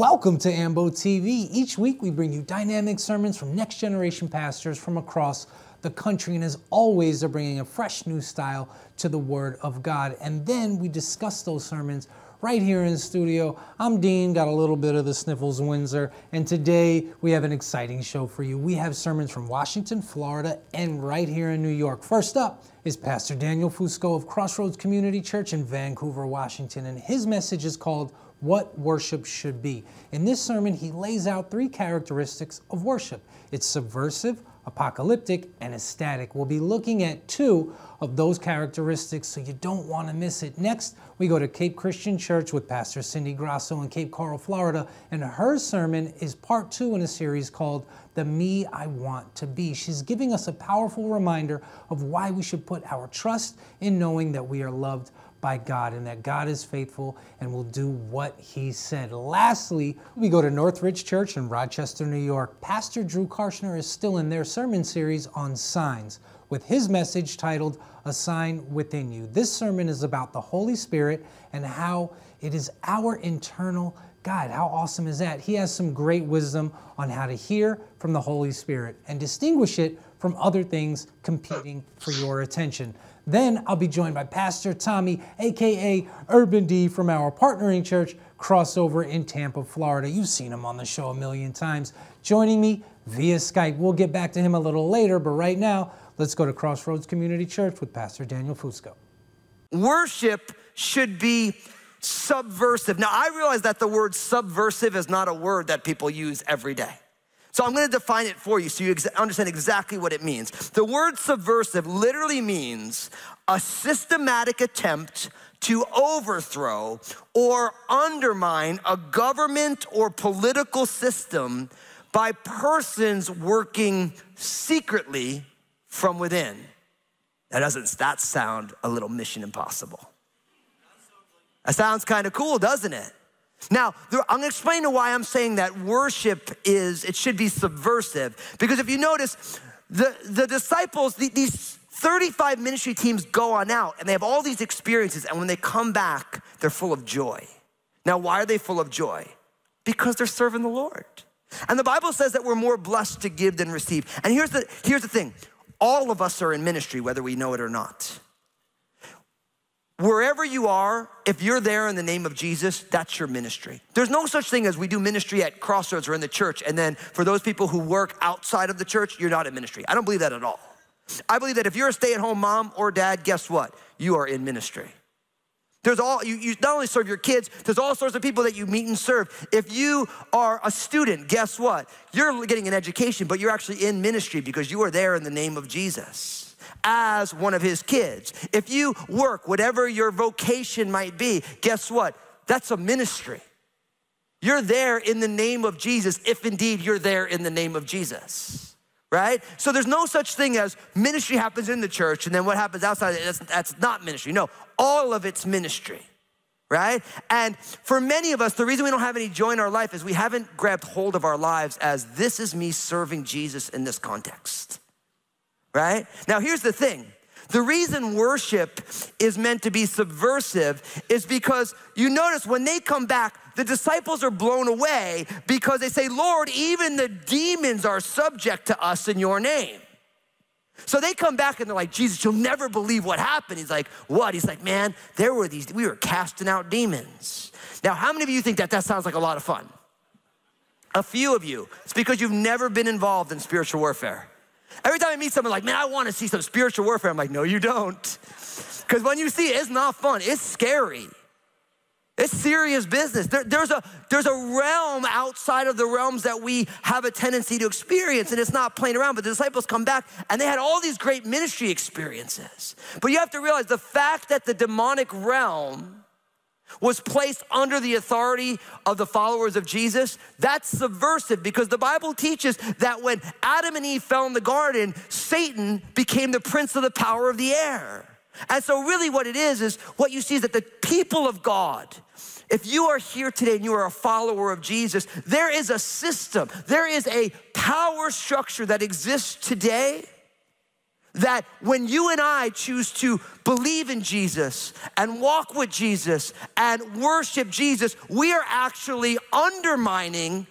Welcome to Ambo TV. Each week we bring you dynamic sermons from next generation pastors from across the country. And as always, they're bringing a fresh new style to the Word of God. And then we discuss those sermons right here in the studio. I'm Dean, got a little bit of the sniffles Windsor, and today we have an exciting show for you. We have sermons from Washington, Florida, and right here in New York. First up is Pastor Daniel Fusco of Crossroads Community Church in Vancouver, Washington, and his message is called what worship should be. In this sermon, he lays out three characteristics of worship it's subversive, apocalyptic, and ecstatic. We'll be looking at two of those characteristics, so you don't want to miss it. Next, we go to Cape Christian Church with Pastor Cindy Grasso in Cape Coral, Florida, and her sermon is part two in a series called The Me I Want to Be. She's giving us a powerful reminder of why we should put our trust in knowing that we are loved by God and that God is faithful and will do what He said. Lastly, we go to Northridge Church in Rochester, New York. Pastor Drew Karschner is still in their sermon series on signs with his message titled A Sign Within You. This sermon is about the Holy Spirit and how it is our internal guide. How awesome is that? He has some great wisdom on how to hear from the Holy Spirit and distinguish it from other things competing for your attention. Then I'll be joined by Pastor Tommy, aka Urban D, from our partnering church, Crossover in Tampa, Florida. You've seen him on the show a million times. Joining me via Skype. We'll get back to him a little later, but right now, let's go to Crossroads Community Church with Pastor Daniel Fusco. Worship should be subversive. Now, I realize that the word subversive is not a word that people use every day. So I'm going to define it for you so you understand exactly what it means. The word subversive literally means a systematic attempt to overthrow or undermine a government or political system by persons working secretly from within. That doesn't that sound a little mission impossible? That sounds kind of cool, doesn't it? Now, there, I'm gonna explain to why I'm saying that worship is, it should be subversive. Because if you notice, the, the disciples, the, these 35 ministry teams go on out and they have all these experiences, and when they come back, they're full of joy. Now, why are they full of joy? Because they're serving the Lord. And the Bible says that we're more blessed to give than receive. And here's the, here's the thing all of us are in ministry, whether we know it or not. Wherever you are, if you're there in the name of Jesus, that's your ministry. There's no such thing as we do ministry at Crossroads or in the church, and then for those people who work outside of the church, you're not in ministry. I don't believe that at all. I believe that if you're a stay at home mom or dad, guess what? You are in ministry. There's all, you, you not only serve your kids, there's all sorts of people that you meet and serve. If you are a student, guess what? You're getting an education, but you're actually in ministry because you are there in the name of Jesus as one of his kids. If you work, whatever your vocation might be, guess what? That's a ministry. You're there in the name of Jesus, if indeed you're there in the name of Jesus, right? So there's no such thing as ministry happens in the church and then what happens outside, that's, that's not ministry. No, all of it's ministry right? And for many of us, the reason we don't have any joy in our life is we haven't grabbed hold of our lives as this is me serving Jesus in this context right? Now, here's the thing. The reason worship is meant to be subversive is because you notice when they come back, the disciples are blown away because they say, Lord, even the demons are subject to us in your name. So they come back and they're like, Jesus, you'll never believe what happened. He's like, what? He's like, man, there were these, we were casting out demons. Now, how many of you think that that sounds like a lot of fun? A few of you. It's because you've never been involved in spiritual warfare. Every time I meet someone like, man, I want to see some spiritual warfare, I'm like, no, you don't. Because when you see it, it's not fun, it's scary. It's serious business. There, there's, a, there's a realm outside of the realms that we have a tendency to experience, and it's not playing around. But the disciples come back and they had all these great ministry experiences. But you have to realize the fact that the demonic realm was placed under the authority of the followers of Jesus, that's subversive because the Bible teaches that when Adam and Eve fell in the garden, Satan became the prince of the power of the air. And so, really, what it is, is what you see is that the people of God, if you are here today and you are a follower of Jesus, there is a system, there is a power structure that exists today that when you and I choose to believe in Jesus and walk with Jesus and worship Jesus, we are actually undermining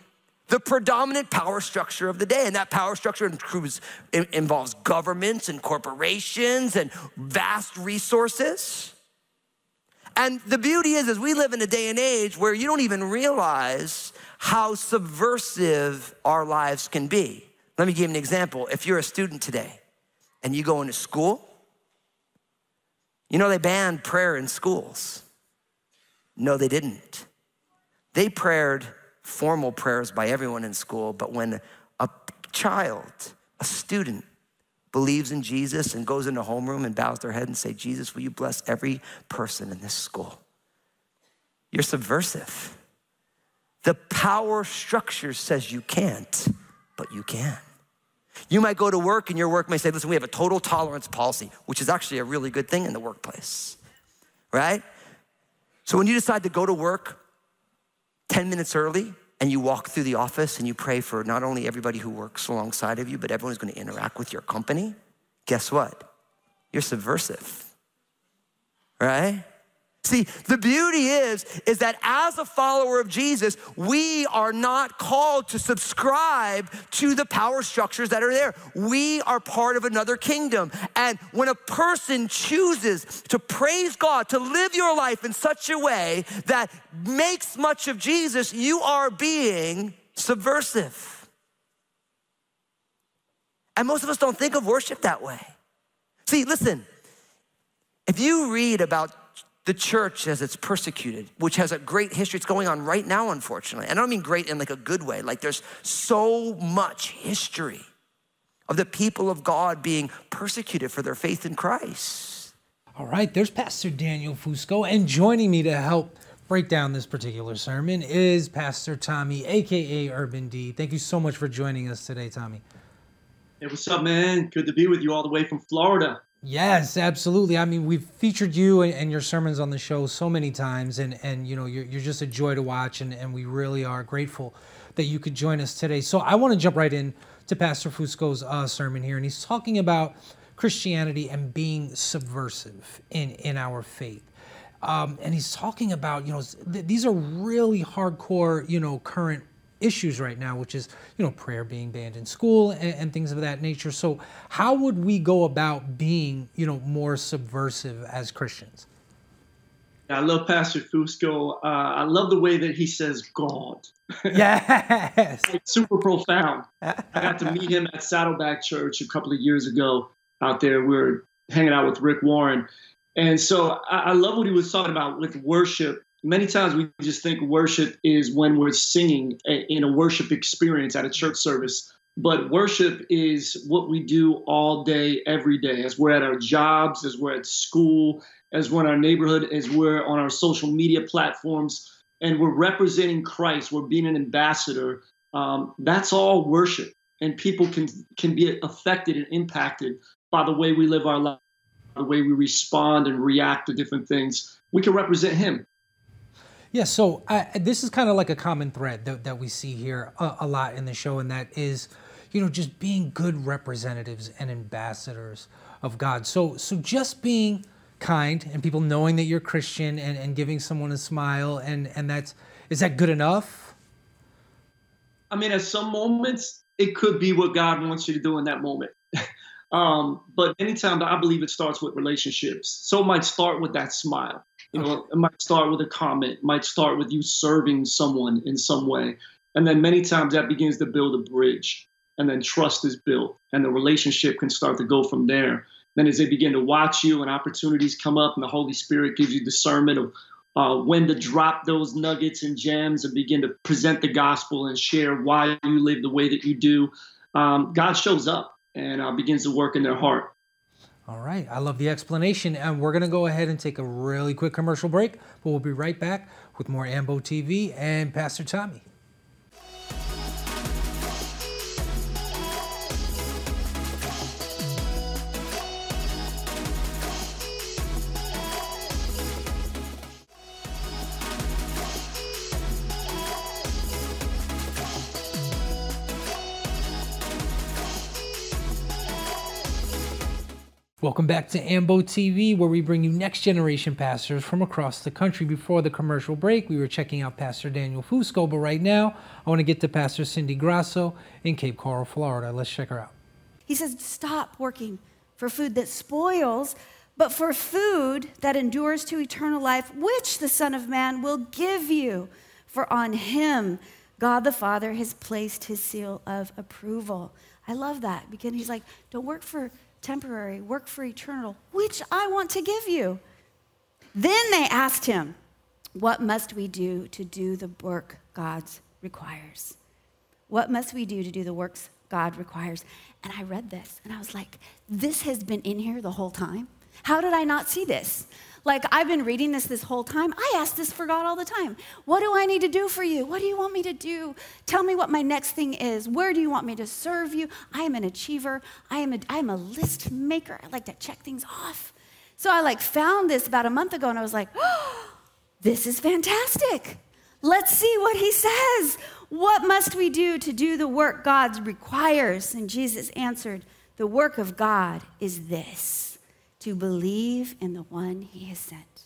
the predominant power structure of the day. And that power structure includes, involves governments and corporations and vast resources. And the beauty is, is we live in a day and age where you don't even realize how subversive our lives can be. Let me give you an example. If you're a student today and you go into school, you know they banned prayer in schools. No, they didn't. They prayed formal prayers by everyone in school, but when a child, a student, believes in Jesus and goes into homeroom and bows their head and say, Jesus, will you bless every person in this school? You're subversive. The power structure says you can't, but you can. You might go to work and your work may say, listen, we have a total tolerance policy, which is actually a really good thing in the workplace, right? So when you decide to go to work 10 minutes early and you walk through the office and you pray for not only everybody who works alongside of you, but everyone who's gonna interact with your company, guess what? You're subversive, right? See, the beauty is, is that as a follower of Jesus, we are not called to subscribe to the power structures that are there. We are part of another kingdom. And when a person chooses to praise God, to live your life in such a way that makes much of Jesus, you are being subversive. And most of us don't think of worship that way. See, listen, if you read about the church as it's persecuted, which has a great history. It's going on right now, unfortunately. And I don't mean great in like a good way. Like there's so much history of the people of God being persecuted for their faith in Christ. All right, there's Pastor Daniel Fusco, and joining me to help break down this particular sermon is Pastor Tommy, aka Urban D. Thank you so much for joining us today, Tommy. Hey, what's up, man? Good to be with you all the way from Florida. Yes, absolutely. I mean, we've featured you and, your sermons on the show so many times, and and you know, you're you're just a joy to watch, and and we really are grateful that you could join us today. So I want to jump right in to Pastor Fusco's uh, sermon here, and he's talking about Christianity and being subversive in in our faith. Um, and he's talking about, you know, th- these are really hardcore, you know, current issues right now, which is, you know, prayer being banned in school and, and, things of that nature. So, how would we go about being, you know, more subversive as Christians? I love Pastor Fusco. Uh, I love the way that he says God. Yes. super profound. I got to meet him at Saddleback Church a couple of years ago out there. We were hanging out with Rick Warren. And so I, I love what he was talking about with worship many times we just think worship is when we're singing in a worship experience at a church service but worship is what we do all day every day as we're at our jobs as we're at school as we're in our neighborhood as we're on our social media platforms and we're representing christ we're being an ambassador um, that's all worship. And people can can be affected and impacted by the way we live our life the way we respond and react to different things. We can represent him yeah, so uh, this is kind of like a common thread that, that we see here a, a, lot in the show, and that is, you know, just being good representatives and ambassadors of God. So, so just being kind and people knowing that you're Christian and, and giving someone a smile, and and that's is that good enough? I mean, at some moments, it could be what God wants you to do in that moment. um, but anytime I believe it starts with relationships. So it might start with that smile. You know, it might start with a comment, might start with you serving someone in some way. And then many times that begins to build a bridge. And then trust is built, and the relationship can start to go from there. Then, as they begin to watch you and opportunities come up, and the Holy Spirit gives you discernment of uh, when to drop those nuggets and gems and begin to present the gospel and share why you live the way that you do, um, God shows up and uh, begins to work in their heart. All right, I love the explanation. And we're to go ahead and take a really quick commercial break, but we'll be right back with more Ambo TV and Pastor Tommy. Welcome back to AMBO TV, where we bring you next generation pastors from across the country. Before the commercial break, we were checking out Pastor Daniel Fusco, but right now, I want to get to Pastor Cindy Grasso in Cape Coral, Florida. Let's check her out. He says, Stop working for food that spoils, but for food that endures to eternal life, which the Son of Man will give you. For on him, God the Father has placed his seal of approval. I love that because he's like, Don't work for temporary, work for eternal, which I want to give you. Then they asked him, What must we do to do the work God requires? What must we do to do the works God requires? And I read this and I was like, This has been in here the whole time. How did I not see this? Like, I've been reading this this whole time. I ask this for God all the time. What do I need to do for you? What do you want me to do? Tell me what my next thing is. Where do you want me to serve you? I am an achiever. I am a, I am a list maker. I like to check things off. So I like found this about a month ago and I was like, oh, this is fantastic. Let's see what he says. What must we do to do the work God requires? And Jesus answered, The work of God is this to believe in the one he has sent.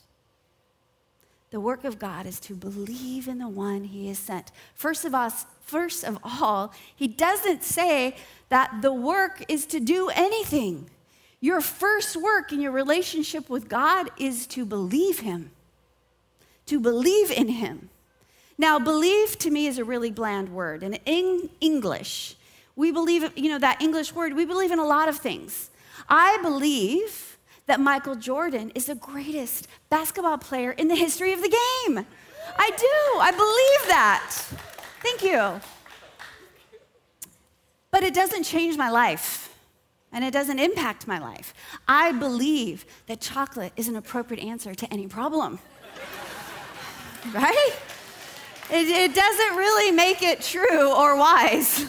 The work of God is to believe in the one he has sent. First of all, first of all, he doesn't say that the work is to do anything. Your first work in your relationship with God is to believe him. To believe in him. Now, believe to me is a really bland word. And in English, we believe, you know, that English word, we believe in a lot of things. I believe that Michael Jordan is the greatest basketball player in the history of the game. I do. I believe that. Thank you. But it doesn't change my life and it doesn't impact my life. I believe that chocolate is an appropriate answer to any problem. right? It, it, doesn't really make it true or wise.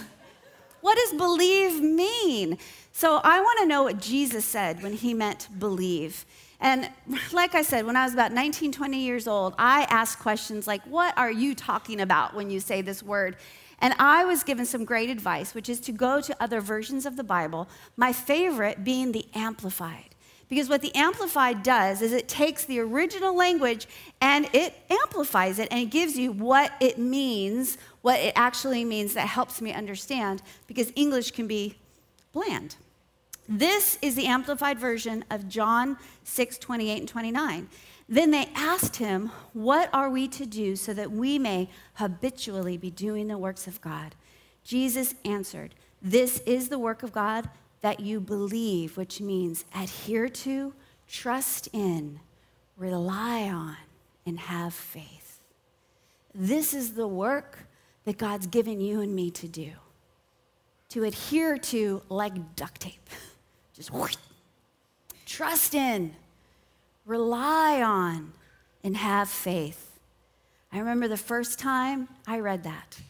What does believe mean? So I want to know what Jesus said when he meant believe. And like I said, when I was about 19, 20 years old, I asked questions like, What are you talking about when you say this word? And I was given some great advice, which is to go to other versions of the Bible, my favorite being the Amplified. Because what the Amplified does is it takes the original language and it amplifies it and it gives you what it means, what it actually means that helps me understand, because English can be bland. This is the amplified version of John 6 28 and 29. Then they asked him, What are we to do so that we may habitually be doing the works of God? Jesus answered, This is the work of God that you believe, which means adhere to, trust in, rely on, and have faith. This is the work that God's given you and me to do, to adhere to like duct tape. Just whoosh, trust in, rely on, and have faith. I remember the first time I read that,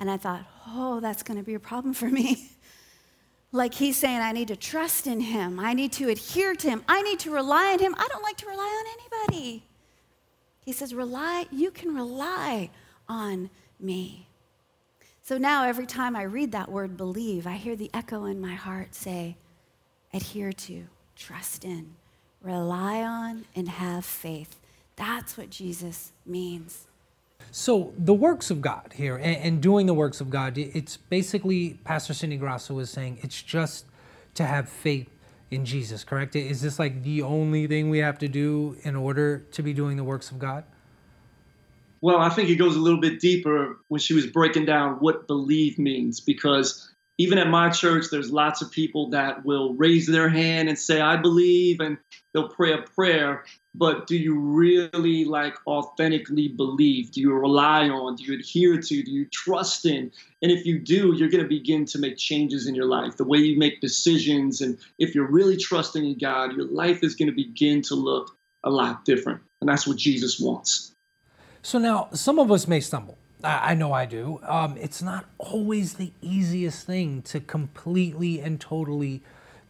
and I thought, oh, that's going to be a problem for me. like he's saying, I need to trust in him, I need to adhere to him, I need to rely on him. I don't like to rely on anybody. He says, rely, you can rely on me. So now every time I read that word believe, I hear the echo in my heart say, adhere to, trust in, rely on, and have faith. That's what Jesus means. So, the works of God here and, and doing the works of God, it's basically, Pastor Cindy Grasso was saying, it's just to have faith in Jesus, correct? Is this like the only thing we have to do in order to be doing the works of God? Well, I think it goes a little bit deeper when she was breaking down what believe means because even at my church, there's lots of people that will raise their hand and say, I believe, and they'll pray a prayer. But do you really like authentically believe? Do you rely on? Do you adhere to? Do you trust in? And if you do, you're going to begin to make changes in your life, the way you make decisions. And if you're really trusting in God, your life is going to begin to look a lot different. And that's what Jesus wants. So now, some of us may stumble I know I do. Um, it's not always the easiest thing to completely and totally,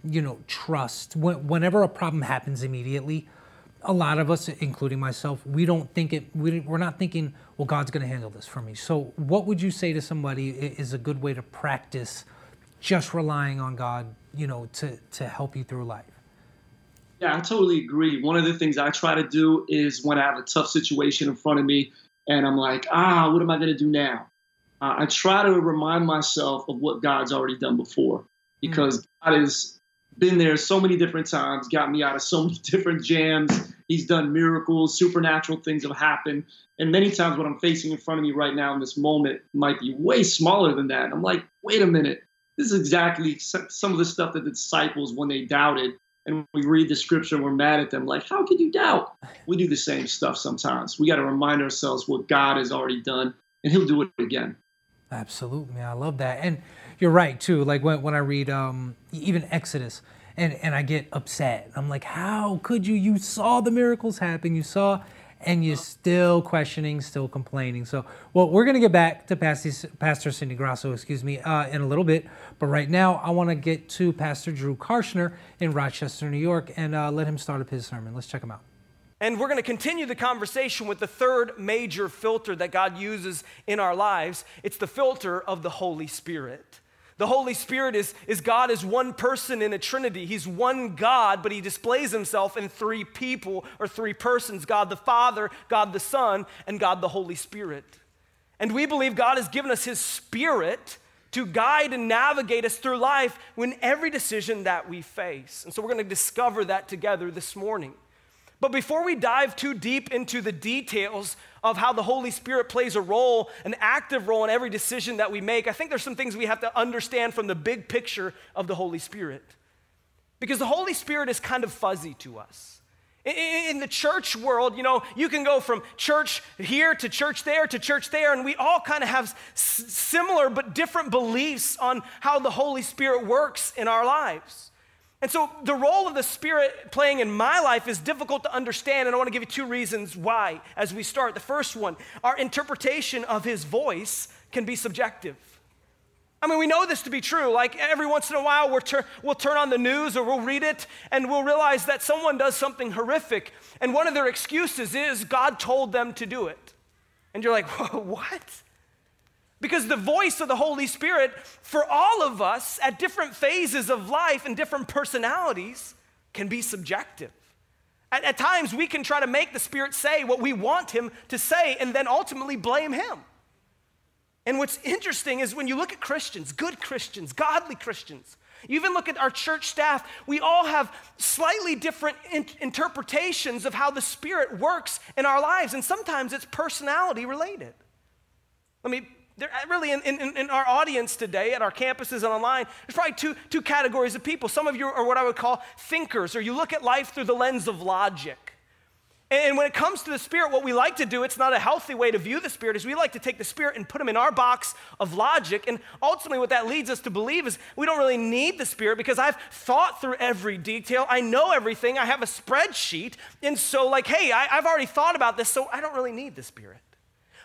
you know, trust. Whenever a problem happens immediately, a lot of us, including myself, we don't think it. We're not thinking, well, God's going to handle this for me. So, what would you say to somebody is a good way to practice just relying on God, you know, to to help you through life? Yeah, I totally agree. One of the things I try to do is when I have a tough situation in front of me and I'm like, ah, what am I going to do now? Uh, I try to remind myself of what God's already done before because mm-hmm. God has been there so many different times, got me out of so many different jams. He's done miracles, supernatural things have happened. And many times what I'm facing in front of me right now in this moment might be way smaller than that. I'm like, wait a minute. This is exactly some of the stuff that the disciples, when they doubted, and we read the scripture and we're mad at them, like, how could you doubt? We do the same stuff sometimes. We got to remind ourselves what God has already done, and He'll do it again. Absolutely. I love that. And you're right, too. Like when, when I read um, even Exodus, and, and I get upset. I'm like, how could you? You saw the miracles happen. You saw and you're still questioning, still complaining. So, well, we're going to get back to Pastor Cindy Grasso, excuse me, uh, in a little bit. But right now, I want to get to Pastor Drew Karschner in Rochester, New York, and uh, let him start up his sermon. Let's check him out. And we're going to continue the conversation with the third major filter that God uses in our lives. It's the filter of the Holy Spirit. The Holy Spirit is, is God is one person in a Trinity. He's one God, but he displays himself in three people or three persons God the Father, God the Son, and God the Holy Spirit. And we believe God has given us his Spirit to guide and navigate us through life in every decision that we face. And so we're going to discover that together this morning. But before we dive too deep into the details of how the Holy Spirit plays a role, an active role in every decision that we make, I think there's some things we have to understand from the big picture of the Holy Spirit. Because the Holy Spirit is kind of fuzzy to us. In the church world, you know, you can go from church here to church there to church there, and we all kind of have similar but different beliefs on how the Holy Spirit works in our lives. And so the role of the Spirit playing in my life is difficult to understand, and I want to give you two reasons why as we start. The first one, our interpretation of His voice can be subjective. I mean, we know this to be true. Like every once in a while, we will turn on the news or we'll read it and we'll realize that someone does something horrific. And one of their excuses is God told them to do it. And you're like, what? Because the voice of the Holy Spirit for all of us at different phases of life and different personalities can be subjective. At, at, times, we can try to make the Spirit say what we want Him to say and then ultimately blame Him. And what's interesting is when you look at Christians, good Christians, godly Christians, you even look at our church staff, we all have slightly different in- interpretations of how the Spirit works in our lives, and sometimes it's personality related. Let me there, uh, really, in, in, in, our audience today, at our campuses and online, there's probably two, two categories of people. Some of you are what I would call thinkers, or you look at life through the lens of logic. And when it comes to the Spirit, what we like to do, it's not a healthy way to view the Spirit, is we like to take the Spirit and put him in our box of logic. And ultimately, what that leads us to believe is we don't really need the Spirit because I've thought through every detail. I know everything. I have a spreadsheet. And so, like, hey, I, I've already thought about this, so I don't really need the Spirit.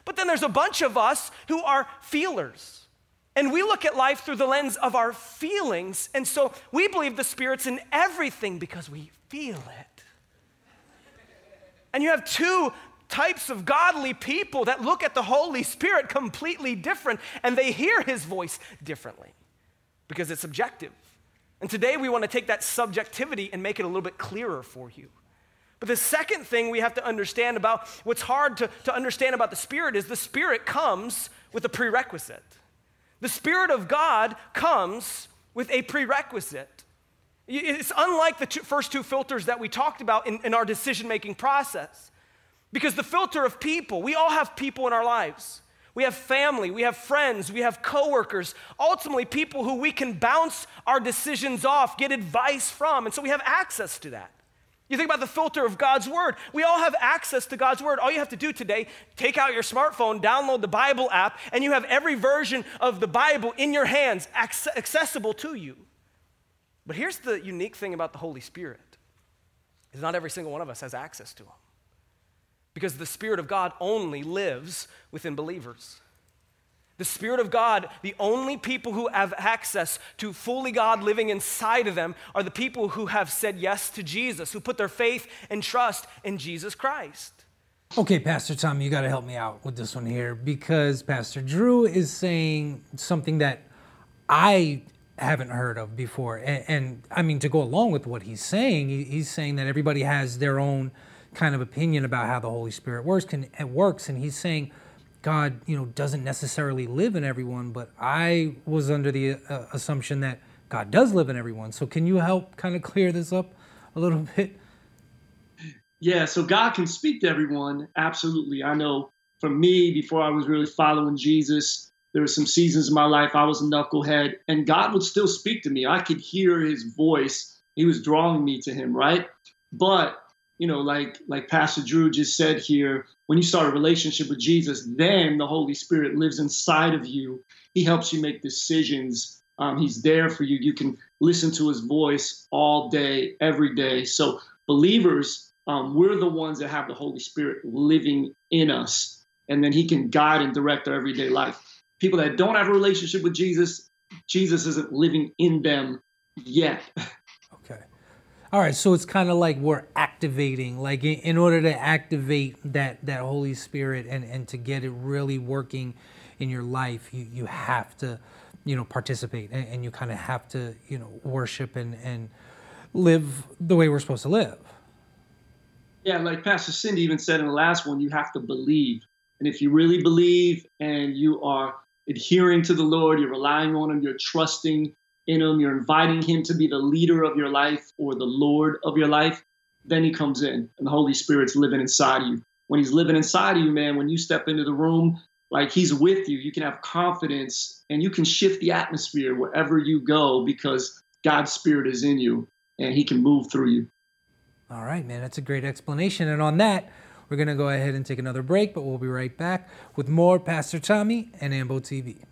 But then there's a bunch of us who are feelers. And we look at life through the lens of our feelings. And so we believe the Spirit's in everything because we feel it. And you have two types of godly people that look at the Holy Spirit completely different and they hear his voice differently because it's subjective. And today we want to take that subjectivity and make it a little bit clearer for you. But the second thing we have to understand about what's hard to, to understand about the Spirit is the Spirit comes with a prerequisite. The Spirit of God comes with a prerequisite. It's unlike the two, first two filters that we talked about in, in our decision making process. Because the filter of people, we all have people in our lives. We have family, we have friends, we have coworkers, ultimately, people who we can bounce our decisions off, get advice from. And so we have access to that. You think about the filter of God's Word. We all have access to God's Word. All you have to do today, take out your smartphone, download the Bible app, and you have every version of the Bible in your hands, accessible to you. But here's the unique thing about the Holy Spirit is not every single one of us has access to him. Because the Spirit of God only lives within believers. The Spirit of God, the only people who have access to fully God living inside of them are the people who have said yes to Jesus, who put their faith and trust in Jesus Christ. Okay, Pastor Tom, you got to help me out with this one here because Pastor Drew is saying something that I haven't heard of before. And, and, I mean, to go along with what he's saying, he, he's saying that everybody has their own kind of opinion about how the Holy Spirit works. Can, works, and he's saying God, you know, doesn't necessarily live in everyone. But I was under the uh, assumption that God does live in everyone. So can you help kind of clear this up a little bit? Yeah, so God can speak to everyone. Absolutely. I know for me, before I was really following Jesus, there were some seasons in my life I was a knucklehead, and God would still speak to me. I could hear his voice. He was drawing me to him, right? But you know, like like Pastor Drew just said here, when you start a relationship with Jesus, then the Holy Spirit lives inside of you. He helps you make decisions. Um, he's there for you. You can listen to his voice all day, every day. So believers, um, we're the ones that have the Holy Spirit living in us, and then he can guide and direct our everyday life. People that don't have a relationship with Jesus, Jesus isn't living in them yet. All right, so it's kind of like we're activating, like in, in, order to activate that that Holy Spirit and and to get it really working in your life, you you have to, you know, participate and, and you kind of have to, you know, worship and and live the way we're supposed to live. Yeah, like Pastor Cindy even said in the last one, you have to believe, and if you really believe and you are adhering to the Lord, you're relying on Him, you're trusting in him, you're inviting him to be the leader of your life or the Lord of your life, then he comes in and the Holy Spirit's living inside you. When he's living inside of you, man, when you step into the room, like he's with you, you can have confidence and you can shift the atmosphere wherever you go because God's Spirit is in you and he can move through you. All right, man, that's a great explanation. And on that, we're going to go ahead and take another break, but we'll be right back with more Pastor Tommy and Ambo TV.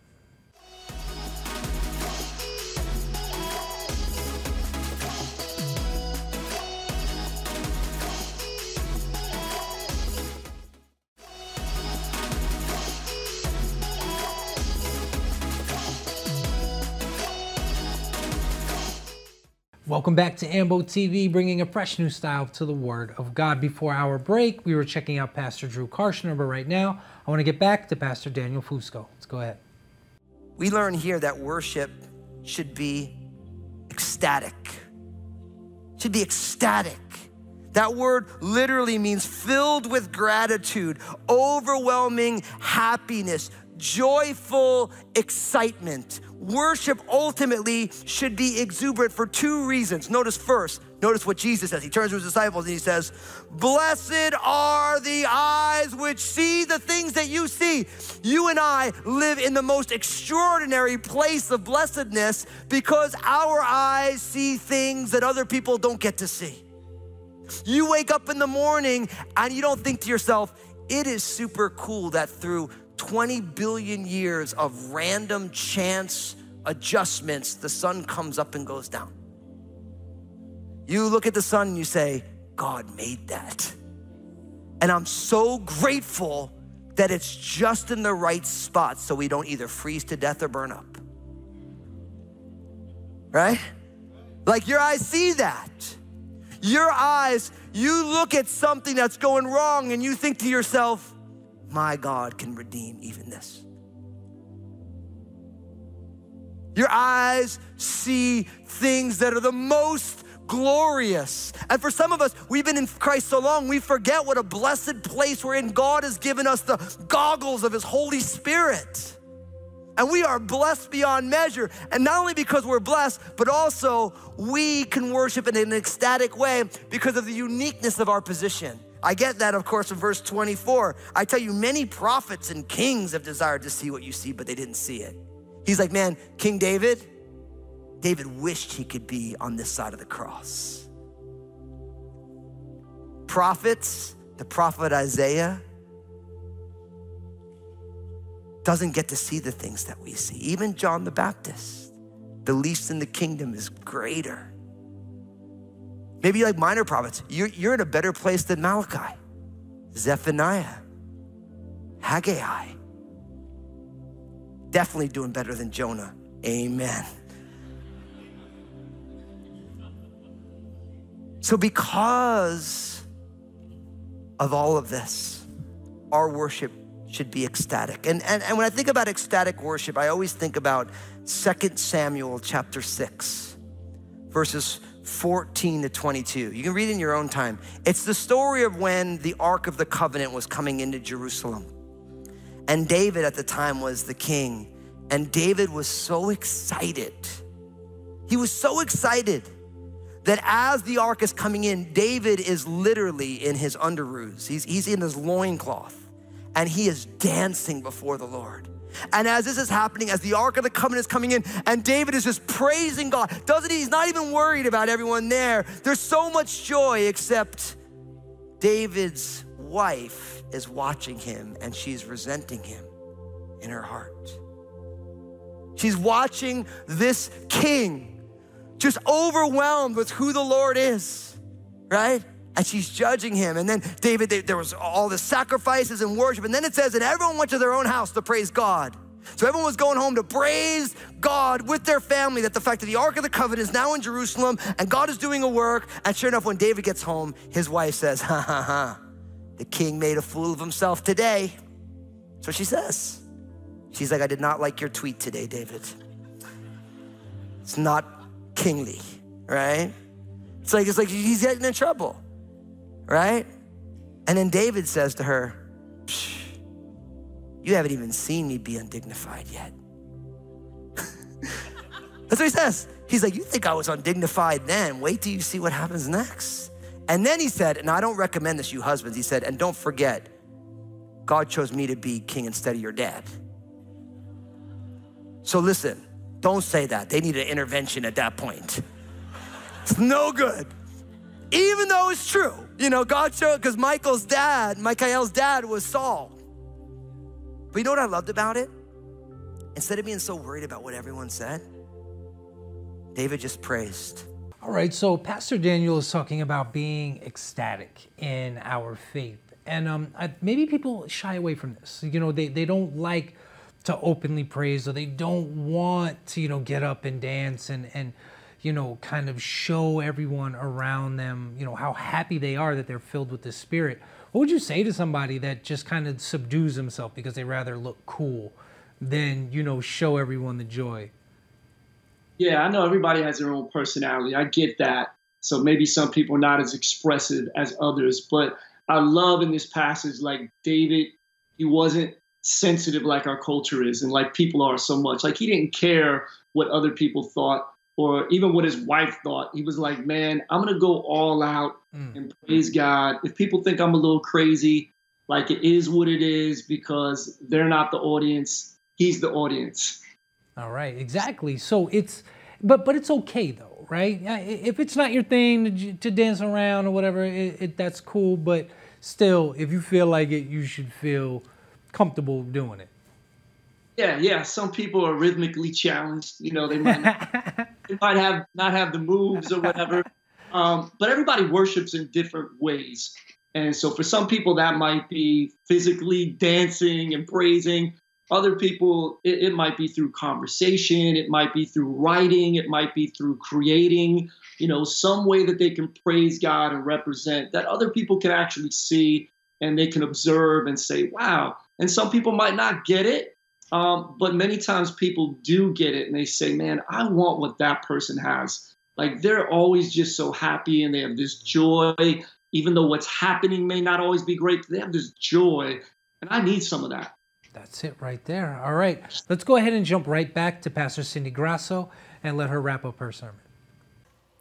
Welcome back to Ambo TV, bringing a fresh new style to the Word of God. Before our break, we were checking out Pastor Drew Karschner, but right now, I want to get back to Pastor Daniel Fusco. Let's go ahead. We learn here that worship should be ecstatic. Should be ecstatic. That word literally means filled with gratitude, overwhelming happiness, joyful excitement. Worship ultimately should be exuberant for two reasons. Notice first, notice what Jesus says. He turns to his disciples and he says, Blessed are the eyes which see the things that you see. You and I live in the most extraordinary place of blessedness because our eyes see things that other people don't get to see. You wake up in the morning and you don't think to yourself, it is super cool that through 20 billion years of random chance adjustments, the sun comes up and goes down. You look at the sun and you say, God made that. And I'm so grateful that it's just in the right spot so we don't either freeze to death or burn up. Right? Like your eyes see that. Your eyes, you look at something that's going wrong and you think to yourself, my God can redeem even this. Your eyes see things that are the most glorious. And for some of us, we've been in Christ so long, we forget what a blessed place we're in. God has given us the goggles of His Holy Spirit. And we are blessed beyond measure. And not only because we're blessed, but also we can worship in an ecstatic way because of the uniqueness of our position. I get that, of course, in verse 24. I tell you, many prophets and kings have desired to see what you see, but they didn't see it. He's like, man, King David, David wished he could be on this side of the cross. Prophets, the prophet Isaiah, doesn't get to see the things that we see. Even John the Baptist, the least in the kingdom is greater. Maybe like minor prophets, you're, you're in a better place than Malachi, Zephaniah, Haggai. Definitely doing better than Jonah. Amen. So, because of all of this, our worship should be ecstatic. And, and, and when I think about ecstatic worship, I always think about 2 Samuel chapter 6, verses 14 to 22. You can read in your own time. It's the story of when the Ark of the Covenant was coming into Jerusalem. And David at the time was the king. And David was so excited. He was so excited that as the ark is coming in, David is literally in his underoos. He's, he's in his loincloth and he is dancing before the Lord. And as this is happening, as the Ark of the Covenant is coming in, and David is just praising God, doesn't he? He's not even worried about everyone there. There's so much joy, except David's wife is watching him and she's resenting him in her heart. She's watching this king just overwhelmed with who the Lord is, right? And she's judging him. And then David, there was all the sacrifices and worship. And then it says that everyone went to their own house to praise God. So everyone was going home to praise God with their family that the fact that the Ark of the Covenant is now in Jerusalem and God is doing a work. And sure enough, when David gets home, his wife says, Ha ha ha, the king made a fool of himself today. So she says. She's like, I did not like your tweet today, David. It's not kingly, right? It's like, it's like he's getting in trouble right? And then David says to her, You haven't even seen me be undignified yet. That's what he says. He's like, You think I was undignified then? Wait till you see what happens next. And then he said, and I don't recommend this, you husbands, he said, and don't forget, God chose me to be king instead of your dad. So listen, don't say that. They need an intervention at that point. It's no good even though it's true. You know, God showed, because Michael's dad, Michael's dad was Saul. But you know what I loved about it? Instead of being so worried about what everyone said, David just praised. All right, so Pastor Daniel is talking about being ecstatic in our faith. And um, I, maybe people shy away from this. You know, they, they don't like to openly praise or they don't want to, you know, get up and dance and, and you know, kind of show everyone around them, you know, how happy they are that they're filled with the Spirit. What would you say to somebody that just kind of subdues himself because they rather look cool than, you know, show everyone the joy? Yeah, I know everybody has their own personality. I get that. So maybe some people are not as expressive as others, but I love in this passage, like David, he wasn't sensitive like our culture is and like people are so much. Like he didn't care what other people thought or even what his wife thought. He was like, man, I'm going to go all out mm. and praise God. If people think I'm a little crazy, like it is what it is because they're not the audience, he's the audience. All right, exactly. So it's, but but it's okay though, right? If it's not your thing to, to dance around or whatever, it, it, that's cool. But still, if you feel like it, you should feel comfortable doing it. Yeah, yeah. Some people are rhythmically challenged. You know, they might not, they might have not have the moves or whatever. Um, but everybody worships in different ways. And so for some people, that might be physically dancing and praising. Other people, it, it, might be through conversation, it might be through writing, it might be through creating, you know, some way that they can praise God and represent that other people can actually see and they can observe and say, wow. And some people might not get it, um, but many times people do get it and they say, man, I want what that person has. Like they're always just so happy and they have this joy, even though what's happening may not always be great. They have this joy, and I need some of that. That's it right there. All right, let's go ahead and jump right back to Pastor Cindy Grasso and let her wrap up her sermon.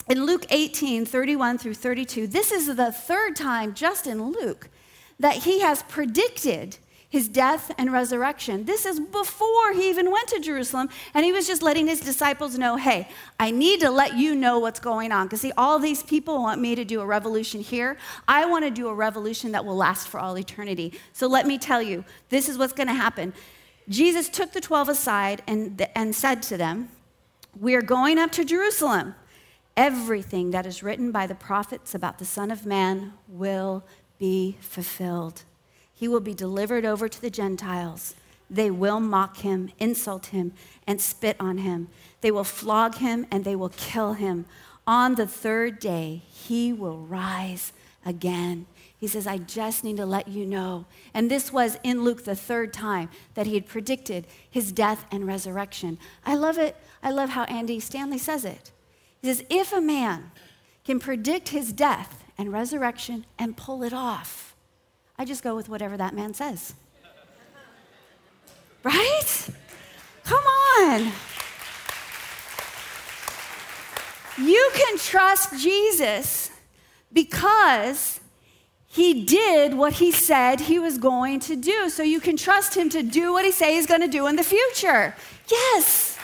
In Luke 18, 31 through 32, this is the third time just in Luke that he has predicted his death and resurrection. This is before he even went to Jerusalem, and he was just letting his disciples know hey, I need to let you know what's going on. Because, see, all these people want me to do a revolution here. I want to do a revolution that will last for all eternity. So, let me tell you, this is what's going to happen. Jesus took the 12 aside and, and said to them, We are going up to Jerusalem. Everything that is written by the prophets about the Son of Man will be fulfilled. He will be delivered over to the Gentiles. They will mock him, insult him, and spit on him. They will flog him and they will kill him. On the third day, he will rise again. He says, I just need to let you know. And this was in Luke the third time that he had predicted his death and resurrection. I love it. I love how Andy Stanley says it. He says, If a man can predict his death and resurrection and pull it off, I just go with whatever that man says. Right? Come on. You can trust Jesus because he did what he said he was going to do. So you can trust him to do what he says he's going to do in the future. Yes.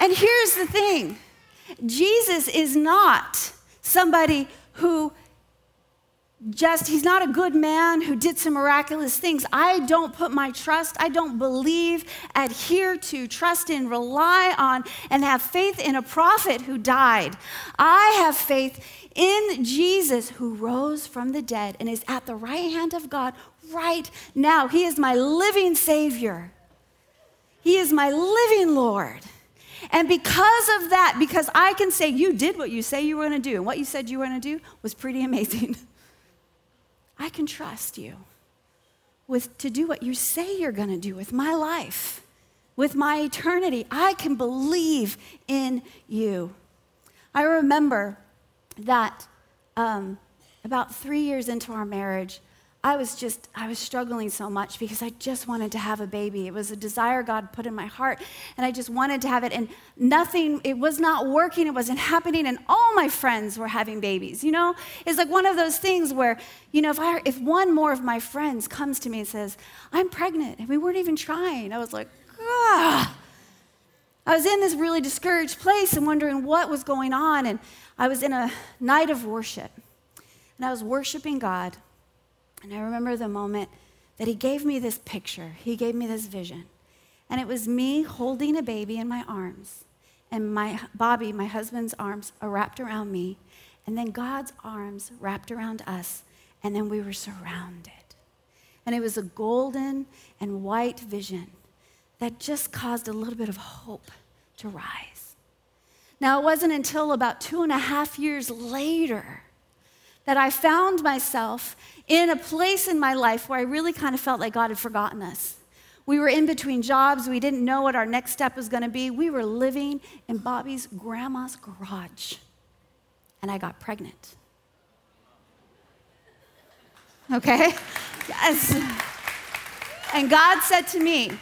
And here's the thing Jesus is not somebody who just, he's not a good man who did some miraculous things. I don't put my trust, I don't believe, adhere to, trust in, rely on, and have faith in a prophet who died. I have faith in Jesus who rose from the dead and is at the right hand of God right now. He is my living Savior, He is my living Lord. And because of that, because I can say, you did what you say you were going to do, and what you said you were going to do was pretty amazing. I can trust you with to do what you say you're going to do with my life, with my eternity. I can believe in you. I remember that um, about three years into our marriage, I was just, I was struggling so much because I just wanted to have a baby. It was a desire God put in my heart, and I just wanted to have it. And nothing, it was not working, it wasn't happening, and all my friends were having babies. You know, it's like one of those things where, you know, if, I, if one more of my friends comes to me and says, I'm pregnant, and we weren't even trying, I was like, ah. I was in this really discouraged place and wondering what was going on, and I was in a night of worship, and I was worshiping God. And I remember the moment that he gave me this picture, he gave me this vision. And it was me holding a baby in my arms, and my Bobby, my husband's arms, wrapped around me, and then God's arms wrapped around us, and then we were surrounded. And it was a golden and white vision that just caused a little bit of hope to rise. Now, it wasn't until about two and a half years later that I found myself in a place in my life where I really kind of felt like God had forgotten us. We were in between jobs. We didn't know what our next step was going to be. We were living in Bobby's grandma's garage. And I got pregnant. Okay? Yes. And God said to me,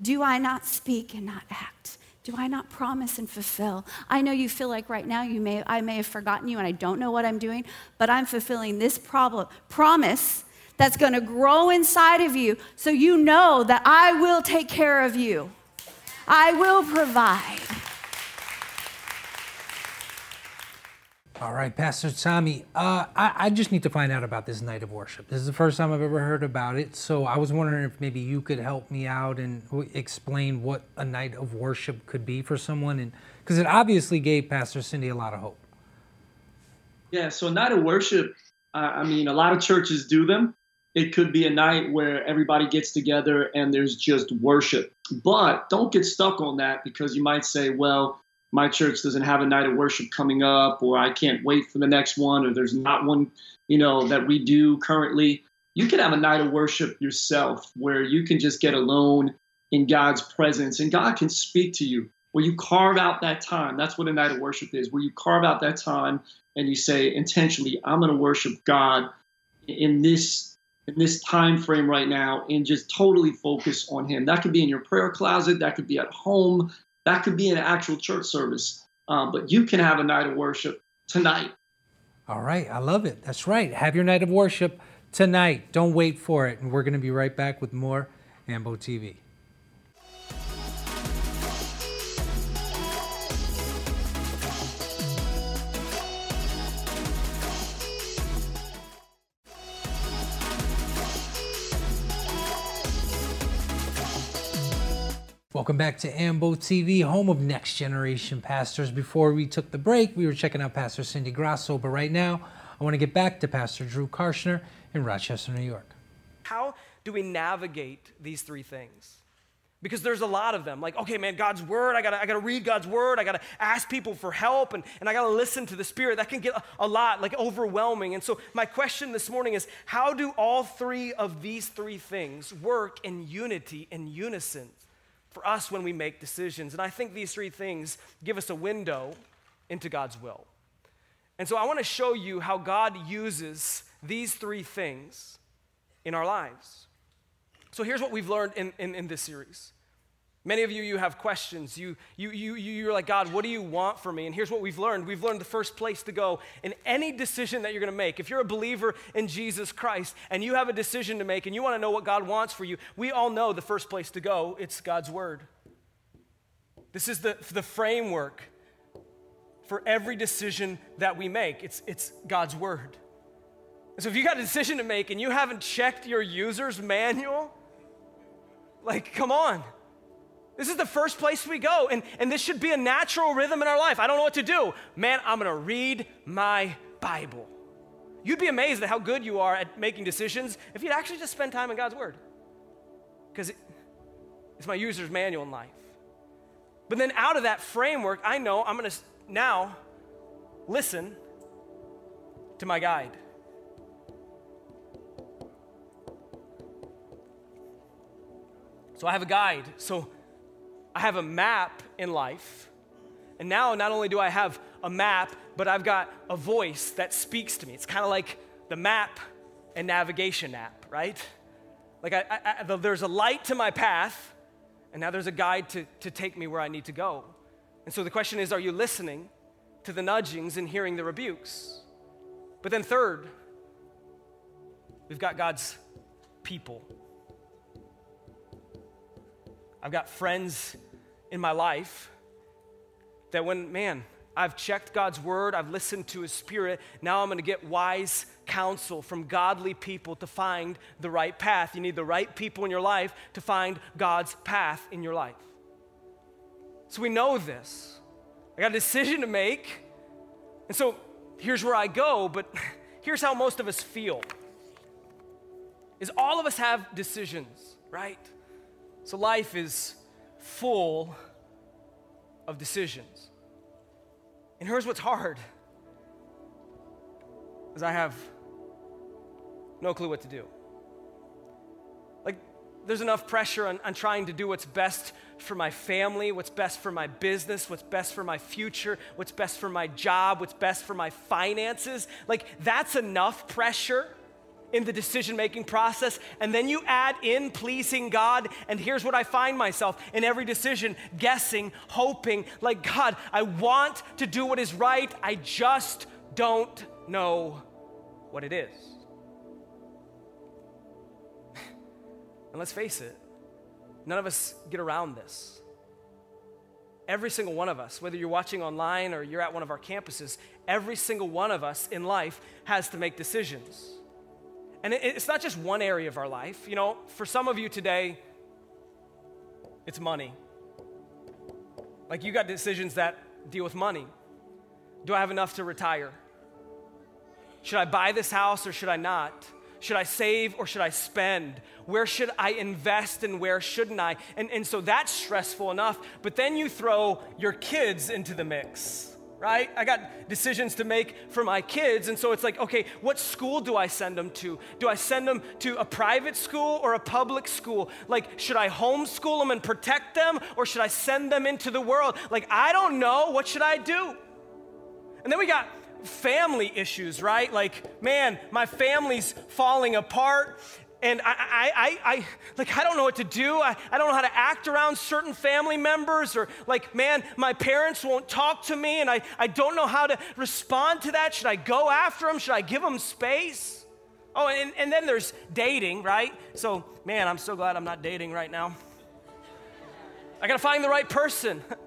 Do I not speak and not act? Do I not promise and fulfill? I know you feel like right now you may, I may have forgotten you and I don't know what I'm doing, but I'm fulfilling this problem, promise that's going to grow inside of you so you know that I will take care of you. I will provide. All right, Pastor Tommy, uh, I, I, just need to find out about this night of worship. This is the first time I've ever heard about it, so I was wondering if maybe you could help me out and explain what a night of worship could be for someone, and because it obviously gave Pastor Cindy a lot of hope. Yeah, so a night of worship, uh, I mean, a lot of churches do them. It could be a night where everybody gets together and there's just worship, but don't get stuck on that because you might say, well my church doesn't have a night of worship coming up, or I can't wait for the next one, or there's not one, you know, that we do currently. You can have a night of worship yourself where you can just get alone in God's presence and God can speak to you. Where you carve out that time. That's what a night of worship is, where you carve out that time and you say intentionally, I'm going to worship God in this in this time frame right now and just totally focus on him. That could be in your prayer closet, that could be at home, that could be an actual church service, um, but you can have a night of worship tonight. All right, I love it. That's right. Have your night of worship tonight. Don't wait for it. And we're going to be right back with more Ambo TV. Welcome back to Ambo TV, home of Next Generation Pastors. Before we took the break, we were checking out Pastor Cindy Grasso, but right now, I want to get back to Pastor Drew Karschner in Rochester, New York. How do we navigate these three things? because there's a lot of them. Like, okay, man, God's word, I gotta, I gotta read God's word, I gotta ask people for help, and, and I gotta listen to the Spirit. That can get a, a lot, like overwhelming. And so, my question this morning is how do all three of these three things work in unity, in unison for us when we make decisions? And I think these three things give us a window into God's will. And so, I wanna show you how God uses these three things in our lives. So here's what we've learned in, in, in, this series. Many of you, you have questions. You, you, you, you're like, God, what do you want for me? And here's what we've learned. We've learned the first place to go in any decision that you're going to make. If you're a believer in Jesus Christ and you have a decision to make and you want to know what God wants for you, we all know the first place to go. It's God's Word. This is the, the framework for every decision that we make. It's, it's God's Word. So if you got a decision to make and you haven't checked your user's manual, like, come on. This is the first place we go, and, and this should be a natural rhythm in our life. I don't know what to do. Man, I'm gonna read my Bible. You'd be amazed at how good you are at making decisions if you'd actually just spend time in God's Word. Because it, it's my user's manual in life. But then out of that framework, I know I'm gonna now listen to my guide. So I have a guide. So I have a map in life. And now, not only do I have a map, but I've got a voice that speaks to me. It's kind of like the map and navigation app, right? Like, I, I, I, there's a light to my path, and now there's a guide to, to take me where I need to go. And so the question is are you listening to the nudgings and hearing the rebukes? But then, third, we've got God's people. I've got friends in my life that when, man, I've checked God's word, I've listened to his spirit, now I'm gonna get wise counsel from godly people to find the right path. You need the right people in your life to find God's path in your life. So we know this. I got a decision to make. And so here's where I go, but here's how most of us feel. Is all of us have decisions, right? So life is full of decisions. And here's what's hard is I have no clue what to do. Like, there's enough pressure on, on trying to do what's best for my family, what's best for my business, what's best for my future, what's best for my job, what's best for my finances. Like, that's enough pressure in the decision making process. And then you add in pleasing God. And here's what I find myself in every decision guessing, hoping, like, God, I want to do what is right. I just don't know what it is. and let's face it, none of us get around this. Every single one of us, whether you're watching online or you're at one of our campuses, every single one of us in life has to make decisions. And it's not just one area of our life. You know, for some of you today, it's money. Like you got decisions that deal with money. Do I have enough to retire? Should I buy this house or should I not? Should I save or should I spend? Where should I invest and where shouldn't I? And, and so that's stressful enough. But then you throw your kids into the mix right? I got decisions to make for my kids. And so it's like, okay, what school do I send them to? Do I send them to a private school or a public school? Like, should I homeschool them and protect them or should I send them into the world? Like, I don't know. What should I do? And then we got family issues, right? Like, man, my family's falling apart and I, I, I, I, like I don't know what to do. I, I don't know how to act around certain family members, or like, man, my parents won't talk to me, and I, I don't know how to respond to that. Should I go after them? Should I give them space? Oh, and, and then there's dating, right? So, man, I'm so glad I'm not dating right now. I gotta find the right person.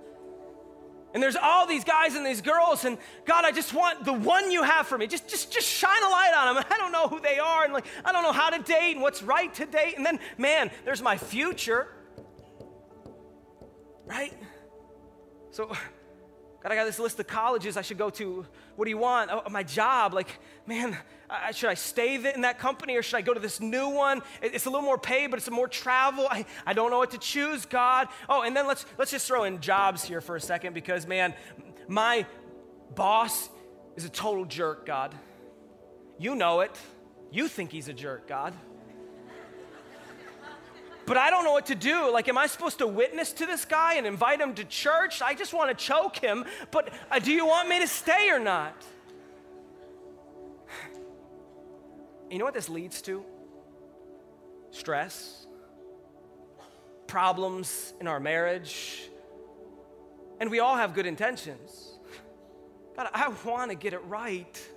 And there's all these guys and these girls, and God, I just want the one you have for me. Just, just, just shine a light on them. I don't know who they are, and like I don't know how to date and what's right to date. And then, man, there's my future. Right? So, God, I got this list of colleges I should go to. What do you want? Oh, my job. Like, man, I, should I stay in that company or should I go to this new one? It's a little more pay, but it's more travel. I, I don't know what to choose, God. Oh, and then let's, let's just throw in jobs here for a second because, man, my boss is a total jerk, God. You know it. You think he's a jerk, God but I don't know what to do. Like, am I supposed to witness to this guy and invite him to church? I just want to choke him, but uh, do you want me to stay or not? You know what this leads to? Stress, problems in our marriage, and we all have good intentions. God, I want to get it right.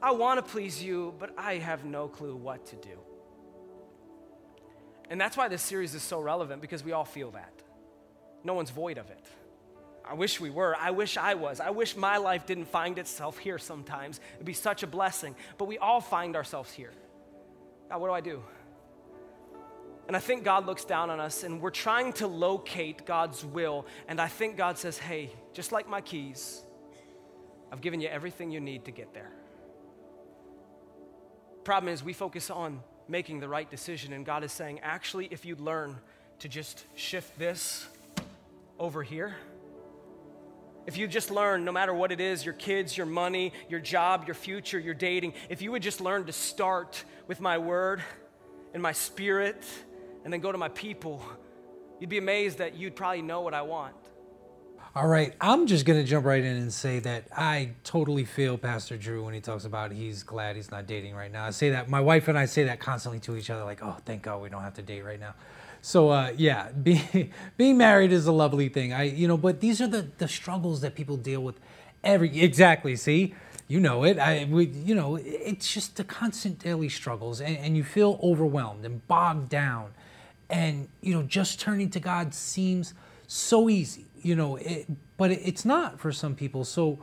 I want to please you, but I have no clue what to do. And that's why this series is so relevant because we all feel that. No one's void of it. I wish we were. I wish I was. I wish my life didn't find itself here sometimes. It'd be such a blessing. But we all find ourselves here. God, what do I do? And I think God looks down on us and we're trying to locate God's will. And I think God says, hey, just like my keys, I've given you everything you need to get there. Problem is, we focus on making the right decision. And God is saying, actually, if you'd learn to just shift this over here, if you just learn, no matter what it is your kids, your money, your job, your future, your dating if you would just learn to start with my word and my spirit and then go to my people, you'd be amazed that you'd probably know what I want. All right, I'm just going to jump right in and say that I totally feel Pastor Drew when he talks about he's glad he's not dating right now. I say that, my wife and I say that constantly to each other, like, oh, thank God we don't have to date right now. So, uh, yeah, being, being married is a lovely thing. I, you know, but these are the, the struggles that people deal with every, exactly, see? You know it. I, we, you know, it's just the constant daily struggles, and, and you feel overwhelmed and bogged down. And, you know, just turning to God seems so easy you know, it, but it's not for some people. So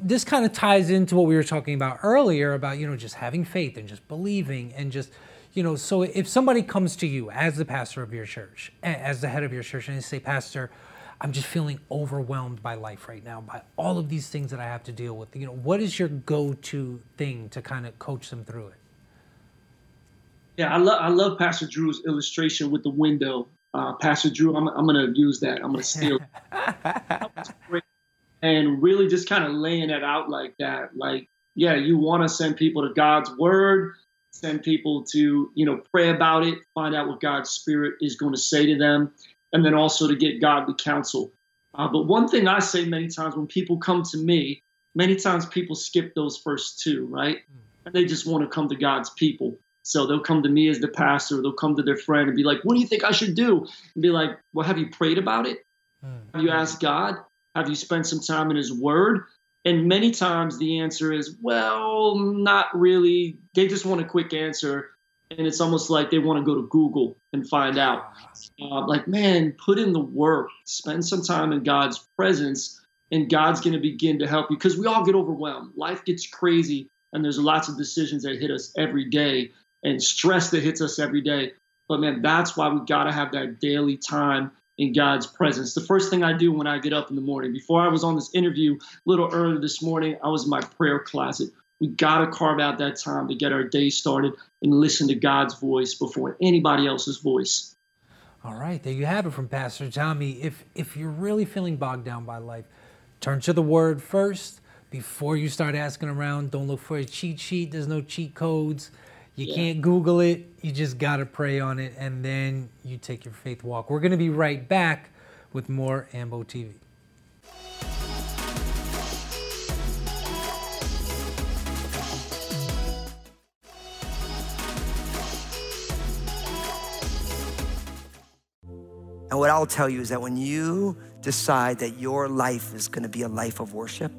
this kind of ties into what we were talking about earlier about, you know, just having faith and just believing and just, you know, so if somebody comes to you as the pastor of your church, as the head of your church, and they say, Pastor, I'm just feeling overwhelmed by life right now, by all of these things that I have to deal with. You know, what is your go-to thing to kind of coach them through it? Yeah, I love I love Pastor Drew's illustration with the window uh, Pastor Drew, I'm, I'm going to use that. I'm going to steal. and really just kind of laying it out like that. Like, yeah, you want to send people to God's word, send people to, you know, pray about it, find out what God's spirit is going to say to them, and then also to get godly counsel. Uh, but one thing I say many times when people come to me, many times people skip those first two, right? Hmm. And they just want to come to God's people. So they'll come to me as the pastor, they'll come to their friend and be like, What do you think I should do? And be like, Well, have you prayed about it? Mm. Have you asked God? Have you spent some time in His Word? And many times the answer is, Well, not really. They just want a quick answer. And it's almost like they want to go to Google and find out. Uh, like, man, put in the work, spend some time in God's presence, and God's going to begin to help you because we all get overwhelmed. Life gets crazy, and there's lots of decisions that hit us every day and stress that hits us every day. But man, that's why we got to have that daily time in God's presence. The first thing I do when I get up in the morning, before I was on this interview a little earlier this morning, I was in my prayer closet. We got to carve out that time to get our day started and listen to God's voice before anybody else's voice. All right, there you have it from Pastor Tommy. If if you're really feeling bogged down by life, turn to the Word first before you start asking around. Don't look for a cheat sheet. There's no cheat codes. You yeah. can't Google it. You just got to pray on it, and then you take your faith walk. We're going to be right back with more Ambo TV. And what I'll tell you is that when you decide that your life is going to be a life of worship,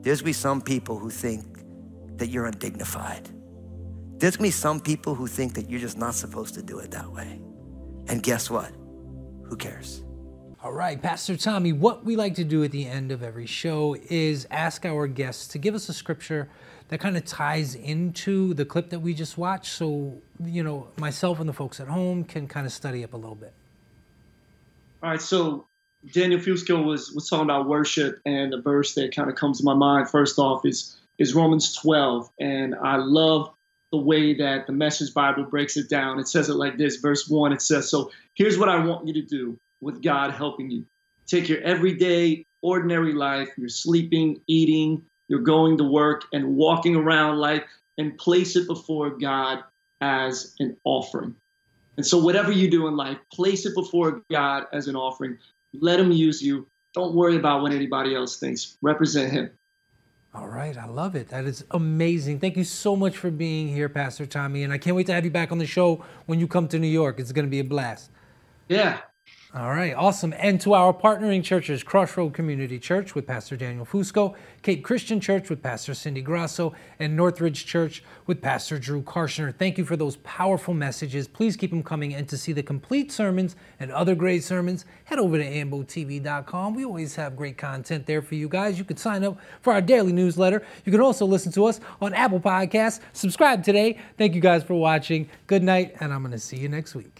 there's going to be some people who think that you're undignified there's gonna be some people who think that you're just not supposed to do it that way. And guess what? Who cares? All right, Pastor Tommy, what we like to do at the end of every show is ask our guests to give us a scripture that kind of ties into the clip that we just watched so, you know, myself and the folks at home can kind of study up a little bit. All right, so Daniel Fusco was was talking about worship, and the verse that kind of comes to my mind first off is is Romans 12, and I love the way that the Message Bible breaks it down. It says it like this, verse one. It says, "So here's what I want you to do with God helping you: take your everyday, ordinary life. You're sleeping, eating, you're going to work, and walking around life, and place it before God as an offering." And so, whatever you do in life, place it before God as an offering. Let Him use you. Don't worry about what anybody else thinks. Represent Him. All right, I love it. That is amazing. Thank you so much for being here, Pastor Tommy. And I can't wait to have you back on the show when you come to New York. It's going to be a blast. Yeah, all right, awesome. And to our partnering churches, Crossroad Community Church with Pastor Daniel Fusco, Cape Christian Church with Pastor Cindy Grasso, and Northridge Church with Pastor Drew Karschner. Thank you for those powerful messages. Please keep them coming. And to see the complete sermons and other great sermons, head over to ambotv.com. We always have great content there for you guys. You can sign up for our daily newsletter. You can also listen to us on Apple Podcasts. Subscribe today. Thank you guys for watching. Good night, and I'm going to see you next week.